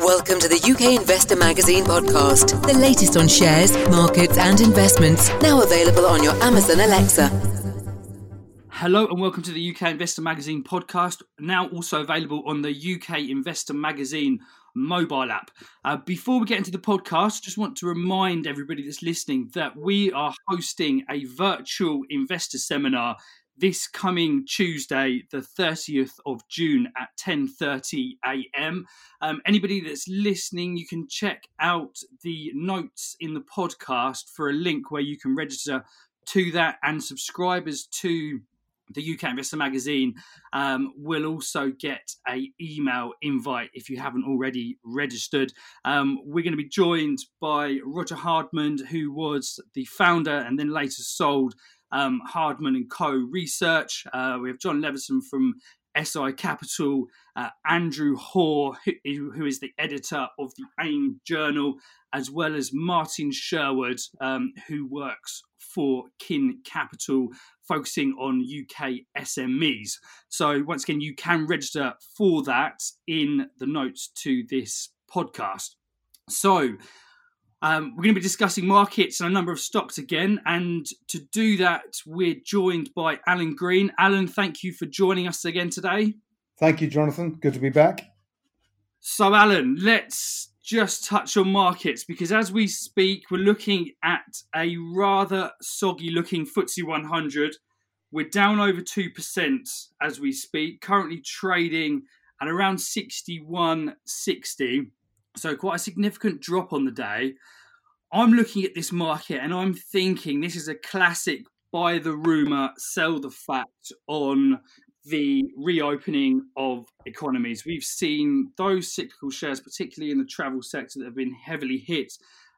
Welcome to the UK Investor Magazine podcast, the latest on shares, markets, and investments, now available on your Amazon Alexa. Hello and welcome to the UK Investor Magazine podcast, now also available on the UK Investor Magazine mobile app. Uh, before we get into the podcast, just want to remind everybody that's listening that we are hosting a virtual investor seminar this coming Tuesday, the 30th of June at 10:30 a.m. Um, anybody that's listening, you can check out the notes in the podcast for a link where you can register to that, and subscribers to the UK Investor Magazine um, will also get a email invite if you haven't already registered. Um, we're going to be joined by Roger Hardman, who was the founder and then later sold um, Hardman and Co. Research. Uh, we have John Levison from SI Capital, uh, Andrew Hoare, who, who is the editor of the AIM Journal, as well as Martin Sherwood, um, who works for Kin Capital, focusing on UK SMEs. So, once again, you can register for that in the notes to this podcast. So, um, we're going to be discussing markets and a number of stocks again. And to do that, we're joined by Alan Green. Alan, thank you for joining us again today. Thank you, Jonathan. Good to be back. So, Alan, let's just touch on markets because as we speak, we're looking at a rather soggy looking FTSE 100. We're down over 2% as we speak, currently trading at around 61.60. So quite a significant drop on the day. I'm looking at this market and I'm thinking this is a classic buy the rumor, sell the fact on the reopening of economies. We've seen those cyclical shares, particularly in the travel sector, that have been heavily hit,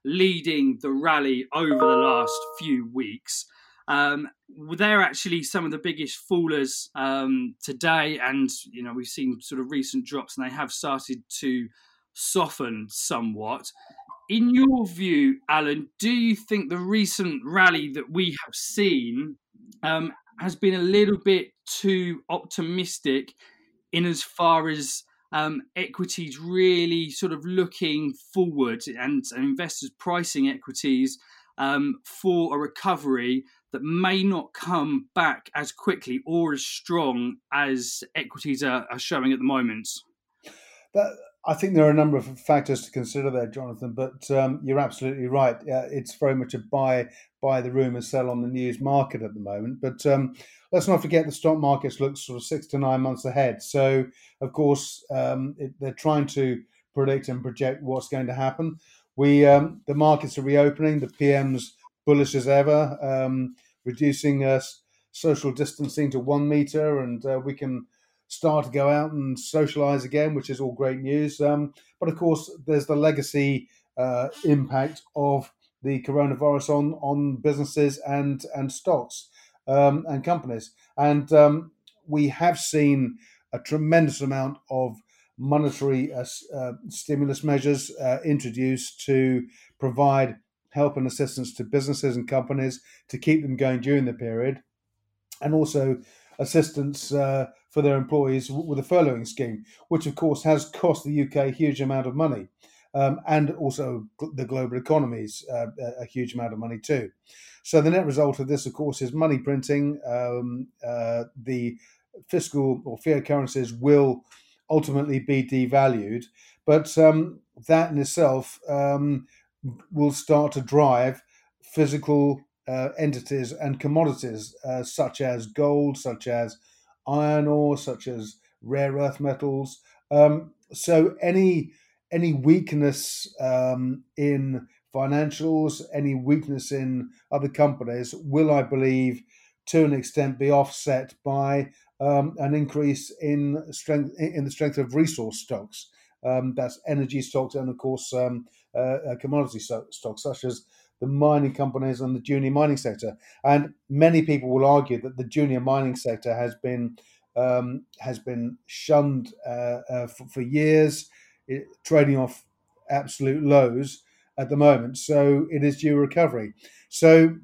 leading the rally over the last few weeks. Um, they're actually some of the biggest fallers um, today, and you know we've seen sort of recent drops, and they have started to softened somewhat. In your view, Alan, do you think the recent rally that we have seen um, has been a little bit too optimistic in as far as um, equities really sort of looking forward and, and investors pricing equities um, for a recovery that may not come back as quickly or as strong as equities are, are showing at the moment? That, I think there are a number of factors to consider there, Jonathan. But um, you're absolutely right. Uh, it's very much a buy buy the rumor, sell on the news market at the moment. But um, let's not forget the stock markets look sort of six to nine months ahead. So of course um, it, they're trying to predict and project what's going to happen. We um, the markets are reopening. The PM's bullish as ever, um, reducing uh, social distancing to one meter, and uh, we can start to go out and socialize again, which is all great news. Um, but of course, there's the legacy uh, impact of the coronavirus on on businesses and and stocks um, and companies, and um, we have seen a tremendous amount of monetary uh, uh, stimulus measures uh, introduced to provide help and assistance to businesses and companies to keep them going during the period, and also assistance uh, for their employees with a furloughing scheme, which of course has cost the UK a huge amount of money. Um, and also the global economies uh, a huge amount of money too. So the net result of this, of course, is money printing. Um, uh, the fiscal or fiat currencies will ultimately be devalued, but um, that in itself um, will start to drive physical uh, entities and commodities uh, such as gold, such as iron ore, such as rare earth metals. Um, so any any weakness um, in financials, any weakness in other companies will, I believe, to an extent, be offset by um, an increase in strength in the strength of resource stocks. Um, that's energy stocks and, of course, um, uh, uh commodity stocks such as the mining companies and the junior mining sector. And many people will argue that the junior mining sector has been um, has been shunned uh, uh, for, for, years, it, trading off absolute lows at the moment. So it is due recovery. So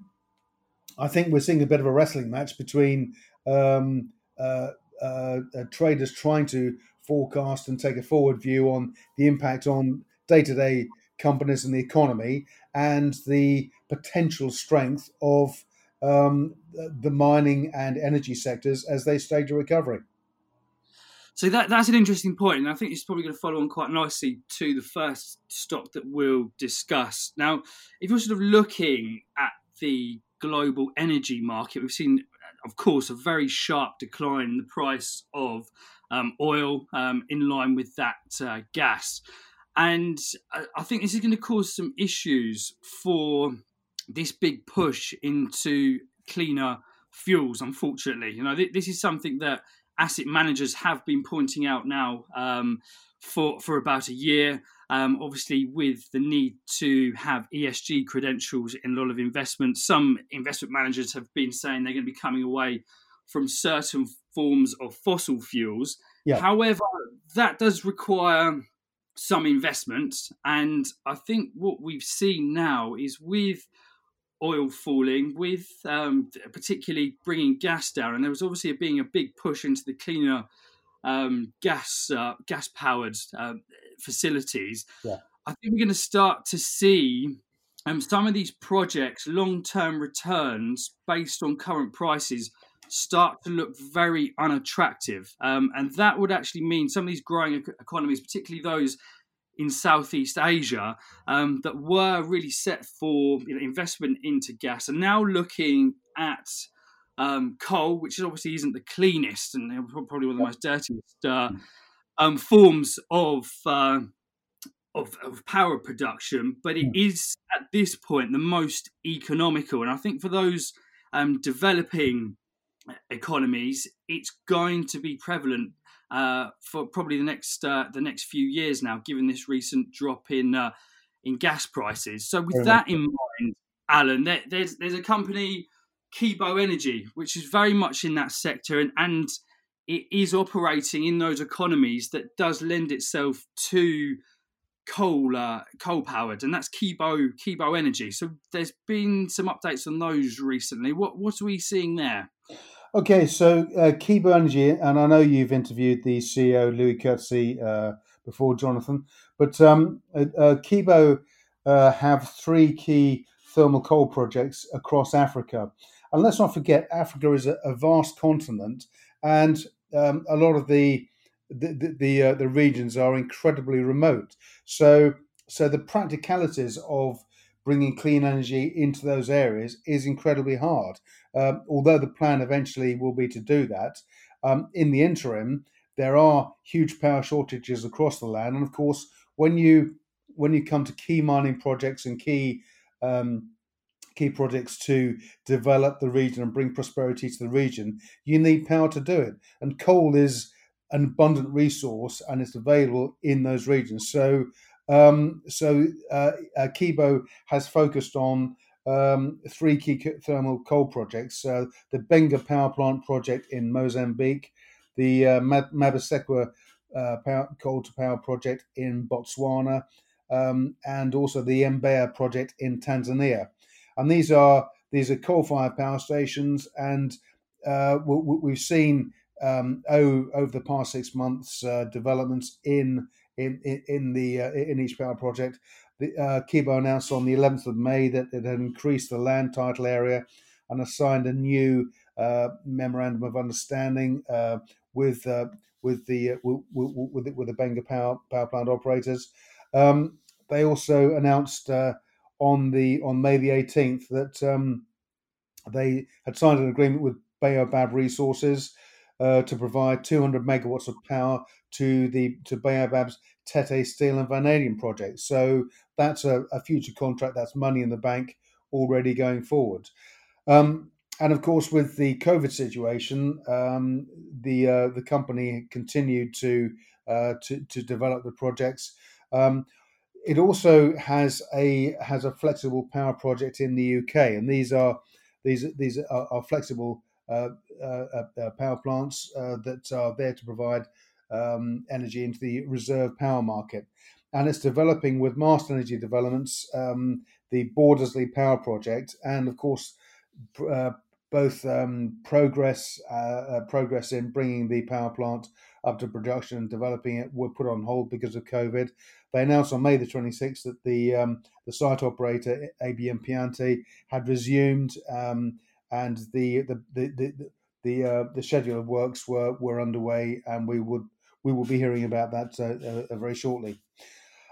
I think we're seeing a bit of a wrestling match between um, uh, uh, uh traders trying to forecast and take a forward view on the impact on day to day companies and the economy and the potential strength of um, the mining and energy sectors as they stage a recovery. So that that's an interesting point, and I think it's probably going to follow on quite nicely to the first stock that we'll discuss. Now, if you're sort of looking at the global energy market, we've seen, of course, a very sharp decline in the price of um, oil um, in line with that uh, gas. And I think this is going to cause some issues for this big push into cleaner fuels, unfortunately. You know, this is something that asset managers have been pointing out now um, for, for about a year. Um, obviously, with the need to have ESG credentials in a lot of investments, some investment managers have been saying they're going to be coming away from certain forms of fossil fuels. Yeah. However, that does require some investment. And I think what we've seen now is with oil falling, with um, particularly bringing gas down, and there was obviously being a big push into the cleaner um, gas uh, gas powered uh, facilities. Yeah. I think we're going to start to see um, some of these projects long term returns based on current prices start to look very unattractive. Um, and that would actually mean some of these growing economies, particularly those in Southeast Asia, um, that were really set for you know, investment into gas, are now looking at um, coal, which obviously isn't the cleanest and probably one of the most dirtiest uh, um, forms of, uh, of, of power production, but it hmm. at this point the most economical. And I think for those um, developing economies, it's going to be prevalent uh, for probably the next uh, the next few years now, given this recent drop in uh, in gas prices. So, with that in mind, Alan, there, there's there's a company, Kibo Energy, which is very much in that sector, and and it is operating in those economies that does lend itself to coal uh, coal powered, and that's Kibo Kibo Energy. So, there's been some updates on those recently. What what are we seeing there? Okay, so uh, Kibo Energy, and I know you've interviewed the CEO Louis Coetzee uh, before, Jonathan, but um, uh, uh Kibo uh, have three key thermal coal projects across Africa, and let's not forget Africa is a, a vast continent, and um, a lot of the the the, the, uh, the regions are incredibly remote. So so the practicalities of bringing clean energy into those areas is incredibly hard. Um, although the plan eventually will be to do that, um, in the interim, there are huge power shortages across the land, and of course, when you when you come to key mining projects and key um, key projects to develop the region and bring prosperity to the region, you need power to do it. And coal is an abundant resource and it's available in those regions. So um, so uh, uh, Kibo has focused on um, three key thermal coal projects: the Benga power plant project in Mozambique, the uh, Mabesekwa uh, coal to power project in Botswana, um, and also the Mbeya project in Tanzania. And these are these are coal-fired power stations, and uh, we, have seen um, oh, over the past six months uh, developments in in, in the uh, in each power project. The, uh, Kibo announced on the 11th of May that it had increased the land title area and assigned a new uh, memorandum of understanding uh, with uh, with the uh, with, with, with the Benga power power plant operators. Um, they also announced uh, on the on May the 18th that um, they had signed an agreement with Baobab Resources uh, to provide 200 megawatts of power to the to Baobab's Tete Steel and Vanadium project. So that's a, a, future contract. That's money in the bank already going forward. Um, and of course, with the COVID situation, um, the uh, the company continued to, uh, to to develop the projects. Um, it also has a has a flexible power project in the UK, and these are these these are, are flexible uh, uh, uh, power plants that are there to provide um, energy into the reserve power market. And it's developing with Mast Energy Developments, um, the Bordersley Power Project, and of course, uh, both um, progress uh, uh, progress in bringing the power plant up to production and developing it were put on hold because of COVID. They announced on May the 26th that the um, the site operator ABM Piante had resumed um, and the the the the, the, uh, the schedule of works were were underway, and we would we will be hearing about that uh, uh, very shortly.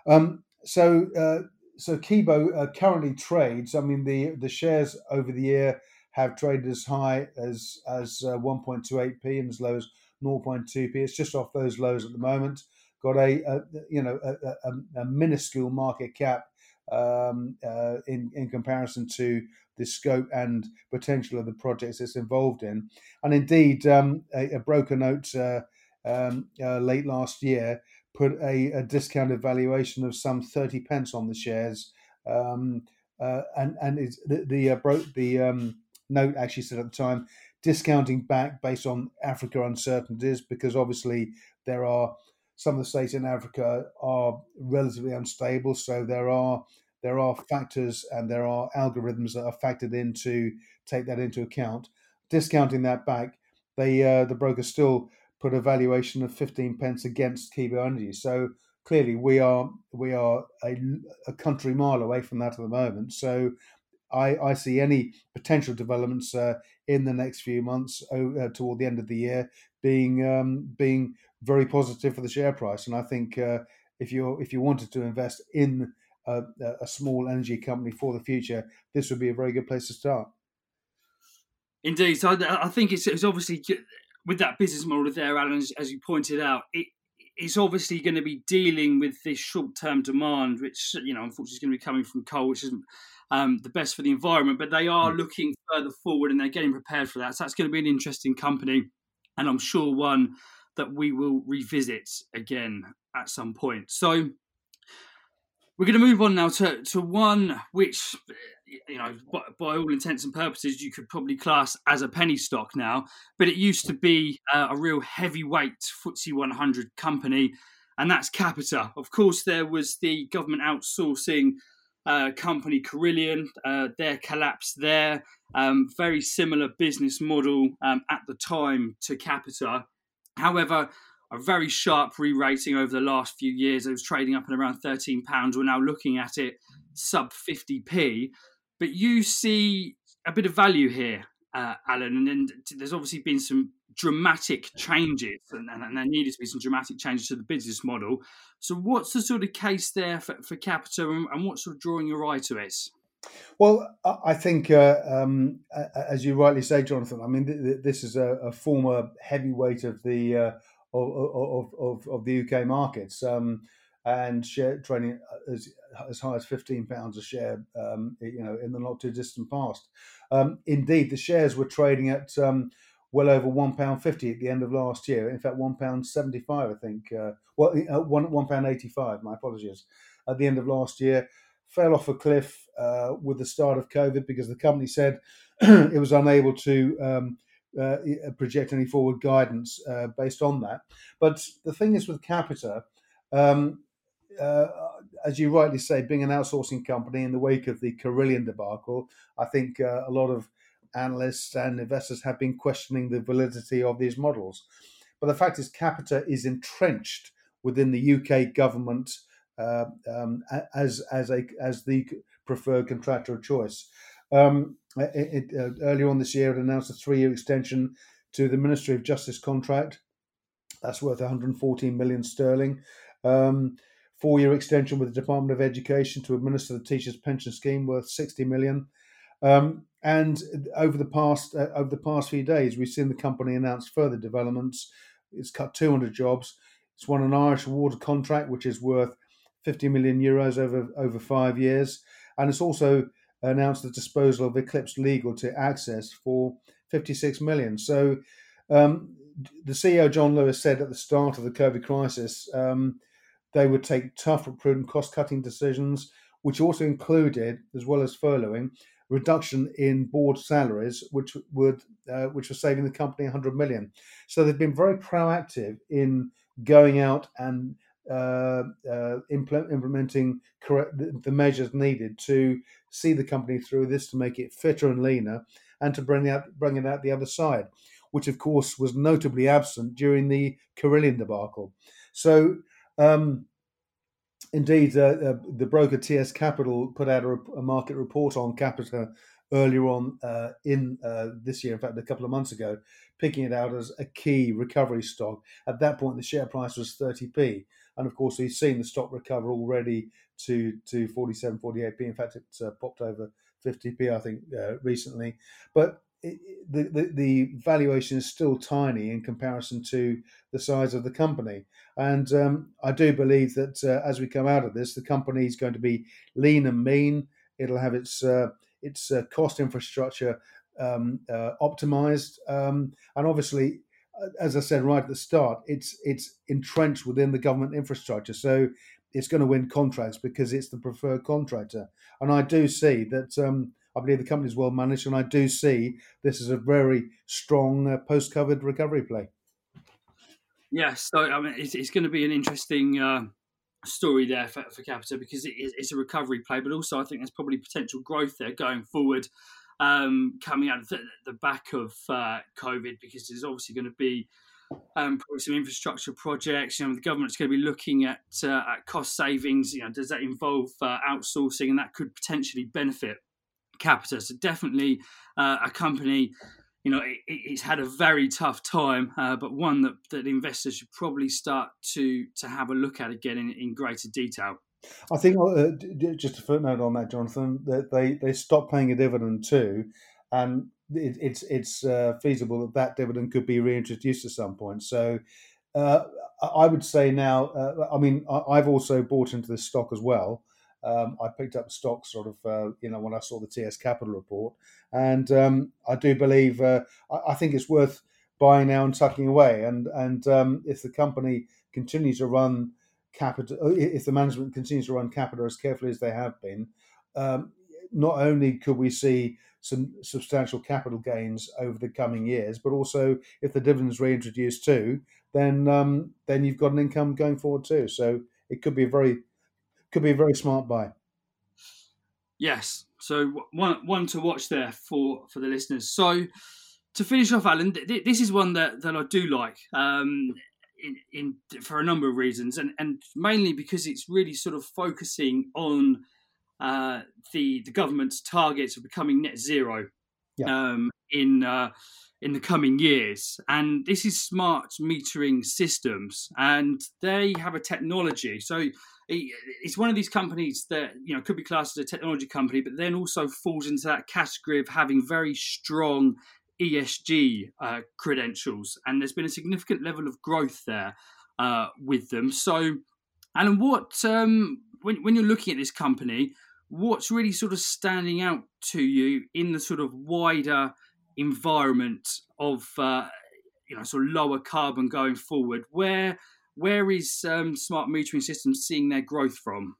Um, so uh, so Kibo uh, currently trades. I mean the the shares over the year have traded as high as as 1.28p and as low as 0.2p. It's just off those lows at the moment. Got a, a you know a, a, a, minuscule market cap um, uh, in in comparison to the scope and potential of the projects it's involved in. And indeed, um, a, broker note uh, um, uh, late last year put a, a, discounted valuation of some 30 pence on the shares. Um, uh, and and the the, uh, bro- the um, note actually said at the time discounting back based on Africa uncertainties because obviously there are some of the states in Africa are relatively unstable, so there are there are factors and there are algorithms that are factored in to take that into account. Discounting that back, they uh, the broker still put a valuation of 15 pence against Kibo Energy. So clearly we are we are a, a country mile away from that at the moment. So I, I see any potential developments uh, in the next few months uh, toward the end of the year being um, being very positive for the share price. And I think uh, if you if you wanted to invest in a, a, small energy company for the future, this would be a very good place to start. Indeed, so I, think it's, it's obviously with that business model there, Alan, as, as you pointed out, it, it's obviously going to be dealing with this short-term demand, which you know, unfortunately, is going to be coming from coal, which isn't um, the best for the environment. But they are mm. looking further forward and they're getting prepared for that. So that's going to be an interesting company, and I'm sure one that we will revisit again at some point. So we're going to move on now to, to one which, you know, by, by, all intents and purposes, you could probably class as a penny stock now, but it used to be uh, a real heavyweight FTSE 100 company, and that's Capita. Of course, there was the government outsourcing uh, company Carillion, uh, their collapse there. Um, very similar business model um, at the time to Capita. However, a very sharp re-rating over the last few years. It was trading up at around thirteen pounds. We're now looking at it sub fifty p. But you see a bit of value here, uh, Alan, and, there's obviously been some dramatic changes, and, and, there needed to be some dramatic changes to the business model. So, what's the sort of case there for, for Capita, and, and what's sort of drawing your eye to it? Well, I think, uh, um, as you rightly say, Jonathan, I mean, th- th- this is a, a, former heavyweight of the uh, of, of, of, the UK markets. Um, and share trading as, as high as fifteen pounds a share, um, you know, in the not too distant past. Um, indeed, the shares were trading at um, well over one pound fifty at the end of last year. In fact, one pound seventy five, I think. Uh, well, uh, one one pound eighty five. My apologies. At the end of last year, fell off a cliff uh, with the start of COVID because the company said it was unable to um, uh, uh, project any forward guidance uh, based on that. But the thing is with Capita, um, uh, as you rightly say, being an outsourcing company in the wake of the Carillion debacle, I think uh, a lot of analysts and investors have been questioning the validity of these models. But the fact is, Capita is entrenched within the UK government uh, um, as as a as the preferred contractor of choice. Um, it, it, uh, earlier on this year, it announced a three-year extension to the Ministry of Justice contract. That's worth 114 million sterling. Um, four-year extension with the Department of Education to administer the teachers' pension scheme, worth 60 million. Um, and over the past uh, over the past few days, we've seen the company announce further developments. It's cut 200 jobs. It's won an Irish water contract, which is worth 50 million euros over over five years, and it's also announced the disposal of Eclipse Legal to Access for 56 million. So um, the CEO Jon Lewis said at the start of the COVID crisis um, they would take tough and prudent cost-cutting decisions, which also included, as well as furloughing, reduction in board salaries, which would uh, which was saving the company 100 million. So they've been very proactive in going out and uh, uh, implement, implementing correct the, the, measures needed to see the company through this to make it fitter and leaner and to bring out bring it out the other side. which of course was notably absent during the Carillion debacle. So, um, indeed, uh, uh, the broker TS Capital put out a, a, market report on Capita earlier on uh, in uh, this year, in fact, a couple of months ago, picking it out as a key recovery stock. At that point, the share price was 30p. And of course, we've seen the stock recover already to, to 47, 48p. In fact, it's uh, popped over 50p, I think, uh, recently. But it, the, the, the valuation is still tiny in comparison to the size of the company. And um, I do believe that uh, as we come out of this, the company is going to be lean and mean. It'll have its uh, its uh, cost infrastructure um, uh, optimized, um, and obviously, uh, as I said right at the start, it's it's entrenched within the government infrastructure. So it's going to win contracts because it's the preferred contractor. And I do see that. I believe the company is well managed, and I do see this is a very strong uh, post-COVID recovery play. Yes, so I mean, it's, it's going to be an interesting uh, story there for, for Capita because it, it's a recovery play, but also I think there's probably potential growth there going forward, um, coming out of the, the back of uh, COVID, because there's obviously going to be um, probably some infrastructure projects. You know, the government's going to be looking at, uh, at cost savings. You know, does that involve uh, outsourcing, and that could potentially benefit Capita. So definitely uh, a company. You know, it, it's had a very tough time, uh, but one that, that investors should probably start to to have a look at again in, in greater detail. I think uh, just a footnote on that, Jonathan, that they they stopped paying a dividend too, and it, it's it's uh, feasible that that dividend could be reintroduced at some point. So. Uh, I would say now. Uh, I mean, I, have also bought into this stock as well, um, I picked up stock sort of, uh, you know, when I saw the TS Capital report. And um, I do believe, uh, I, I, think it's worth buying now and tucking away. And, and um, if the company continues to run Capita, uh, if the management continues to run capital as carefully as they have been, um, not only could we see some substantial capital gains over the coming years, but also if the dividends reintroduced too, then um, then you've got an income going forward too. So it could be a very could be a very smart buy. Yes, so one one to watch there for for the listeners. So to finish off, Alan, th- this is one that, that I do like. Um, in, in for a number of reasons, and, and mainly because it's really sort of focusing on uh, the the government's targets of becoming net zero yeah. um, in uh, in the coming years. And this is smart metering systems, and they have a technology. So it's one of these companies that you know could be classed as a technology company, but then also falls into that category of having very strong ESG uh, credentials, and there's been a significant level of growth there uh, with them. So, Alan, what um, when when you're looking at this company, what's really sort of standing out to you in the sort of wider environment of uh, you know sort of lower carbon going forward? Where where is um, smart metering systems seeing their growth from?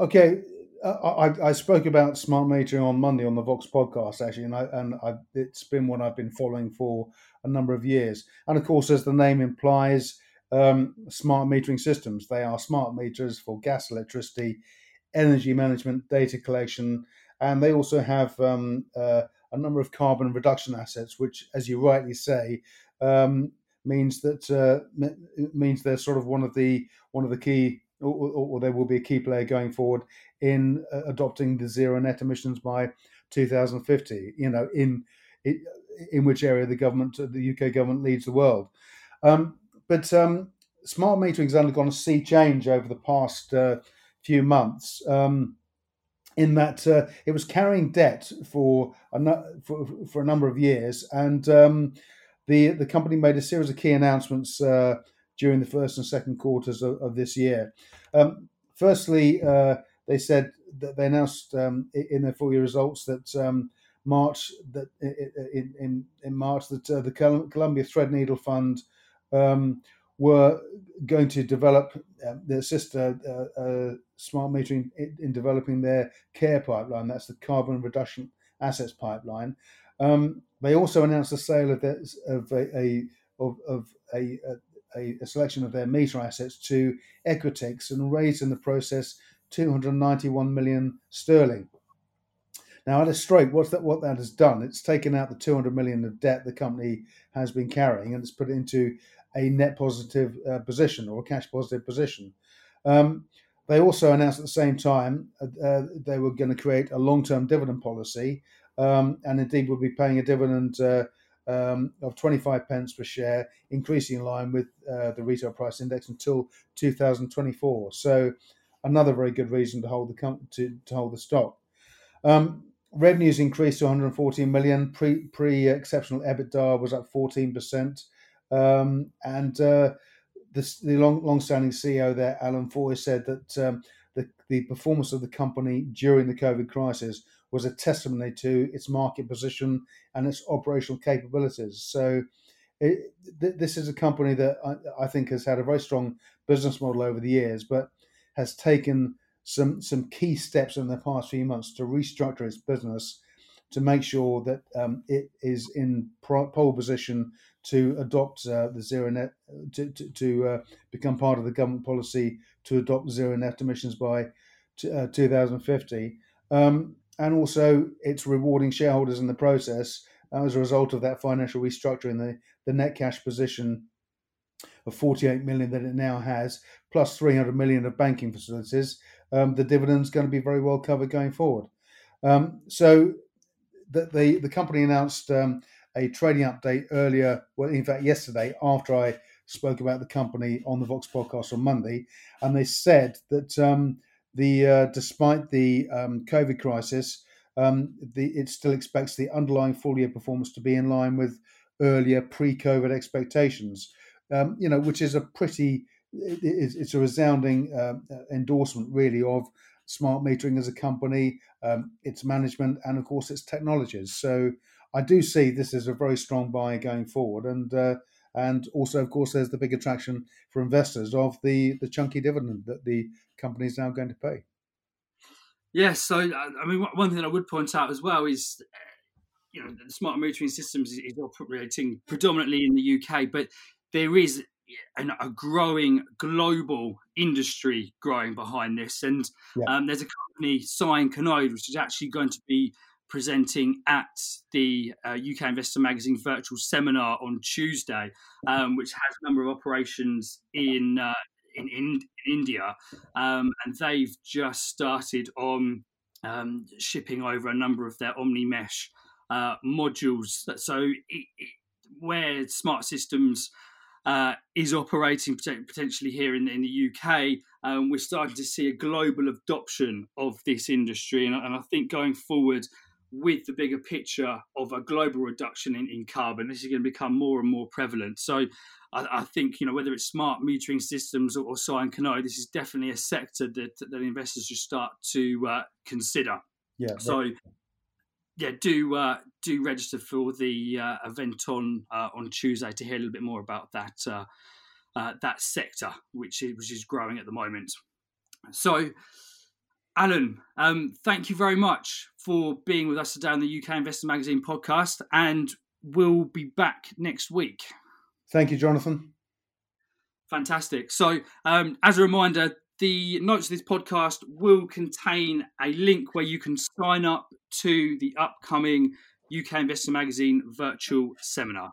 Okay, uh, I, I, spoke about smart metering on Monday on the Vox podcast actually, and, I, and I, it's been one I've been following for a number of years. And of course, as the name implies, um, smart metering systems they are smart meters for gas, electricity, energy management, data collection, and they also have um, uh, a number of carbon reduction assets, which, as you rightly say, um, means that uh, means they're sort of one of the one of the key, or, or, there will be a key player going forward in uh, adopting the zero net emissions by 2050. You know, in in which area the government, the UK government, leads the world. Um, but um, smart metering has undergone a sea change over the past uh, few months. Um, in that uh, it was carrying debt for a, for, for a number of years, and um, the the company made a series of key announcements uh, during the first and second quarters of, of this year. Um, firstly, uh, they said that they announced um, in their full year results that um, March that in in, in March that uh, the Columbia Threadneedle Fund um, were going to develop uh, their sister uh, uh, smart metering in, in, developing their care pipeline. That's the carbon reduction assets pipeline. Um, they also announced the sale of, their, of a, a of, of a, a, a, selection of their meter assets to Equitix and raised in the process 291 million sterling. Now, at a stroke, what's that? What that has done? It's taken out the 200 million of debt the company has been carrying, and it's put it into a net positive uh, position or a cash positive position. Um, they also announced at the same time uh, uh they were going to create a long-term dividend policy, um, and indeed would be paying a dividend uh, um, of 25 pence per share, increasing in line with uh, the retail price index until 2024. So, another very good reason to hold the com- to, to hold the stock. Um, revenues increased to 114 million. Pre pre exceptional EBITDA was up 14 percent, um, and uh, the, the long long standing CEO there, Alan Foy, said that um, the the performance of the company during the COVID crisis was a testimony to its market position and its operational capabilities. So, it, th- this is a company that I, I, think has had a very strong business model over the years, but has taken some some key steps in the past few months to restructure its business to make sure that um, it is in pole position to adopt uh, the zero net to to, to uh, become part of the government policy to adopt zero net emissions by t- uh, 2050. Um, and also it's rewarding shareholders in the process uh, as a result of that financial restructuring. The, the net cash position of 48 million that it now has, plus 300 million of banking facilities, um, the dividend's going to be very well covered going forward. Um, so the, the, the company announced um, a trading update earlier, well, in fact, yesterday after I spoke about the company on the Vox podcast on Monday, and they said that um, the uh, despite the um, COVID crisis, um, the, it still expects the underlying full year performance to be in line with earlier pre-COVID expectations. Um, you know, which is a pretty it's, it's a resounding uh, endorsement, really, of smart metering as a company, um, its management, and of course its technologies. So I do see this as a very strong buy going forward, and uh, and also, of course, there's the big attraction for investors of the the chunky dividend that the company is now going to pay. Yes, so I mean, one thing I would point out as well is, you know, the smart metering systems is operating predominantly in the UK, but there is an, a growing global industry growing behind this, and yeah. um, there's a company, Cyan Connode, which is actually going to be presenting at the uh, UK Investor Magazine virtual seminar on Tuesday, um, which has a number of operations in uh, in, in, India, um, and they've just started on um, shipping over a number of their Omni Mesh uh, modules. So, it, it, where smart systems uh, is operating potentially here in, in the UK, um, we're starting to see a global adoption of this industry, and, and I think going forward with the bigger picture of a global reduction in, in carbon. This is going to become more and more prevalent. So I, I think, you know, whether it's smart metering systems or, or Cyan Connode, this is definitely a sector that, that investors should start to uh, consider. Yeah. So yeah, do uh, do register for the uh, event on uh, on Tuesday to hear a little bit more about that uh, uh, that sector, which is which is growing at the moment. So Alan, um, thank you very much for being with us today on the UK Investor Magazine podcast, and we'll be back next week. Thank you, Jonathan. Fantastic. So, um, as a reminder, the notes of this podcast will contain a link where you can sign up to the upcoming UK Investor Magazine virtual seminar.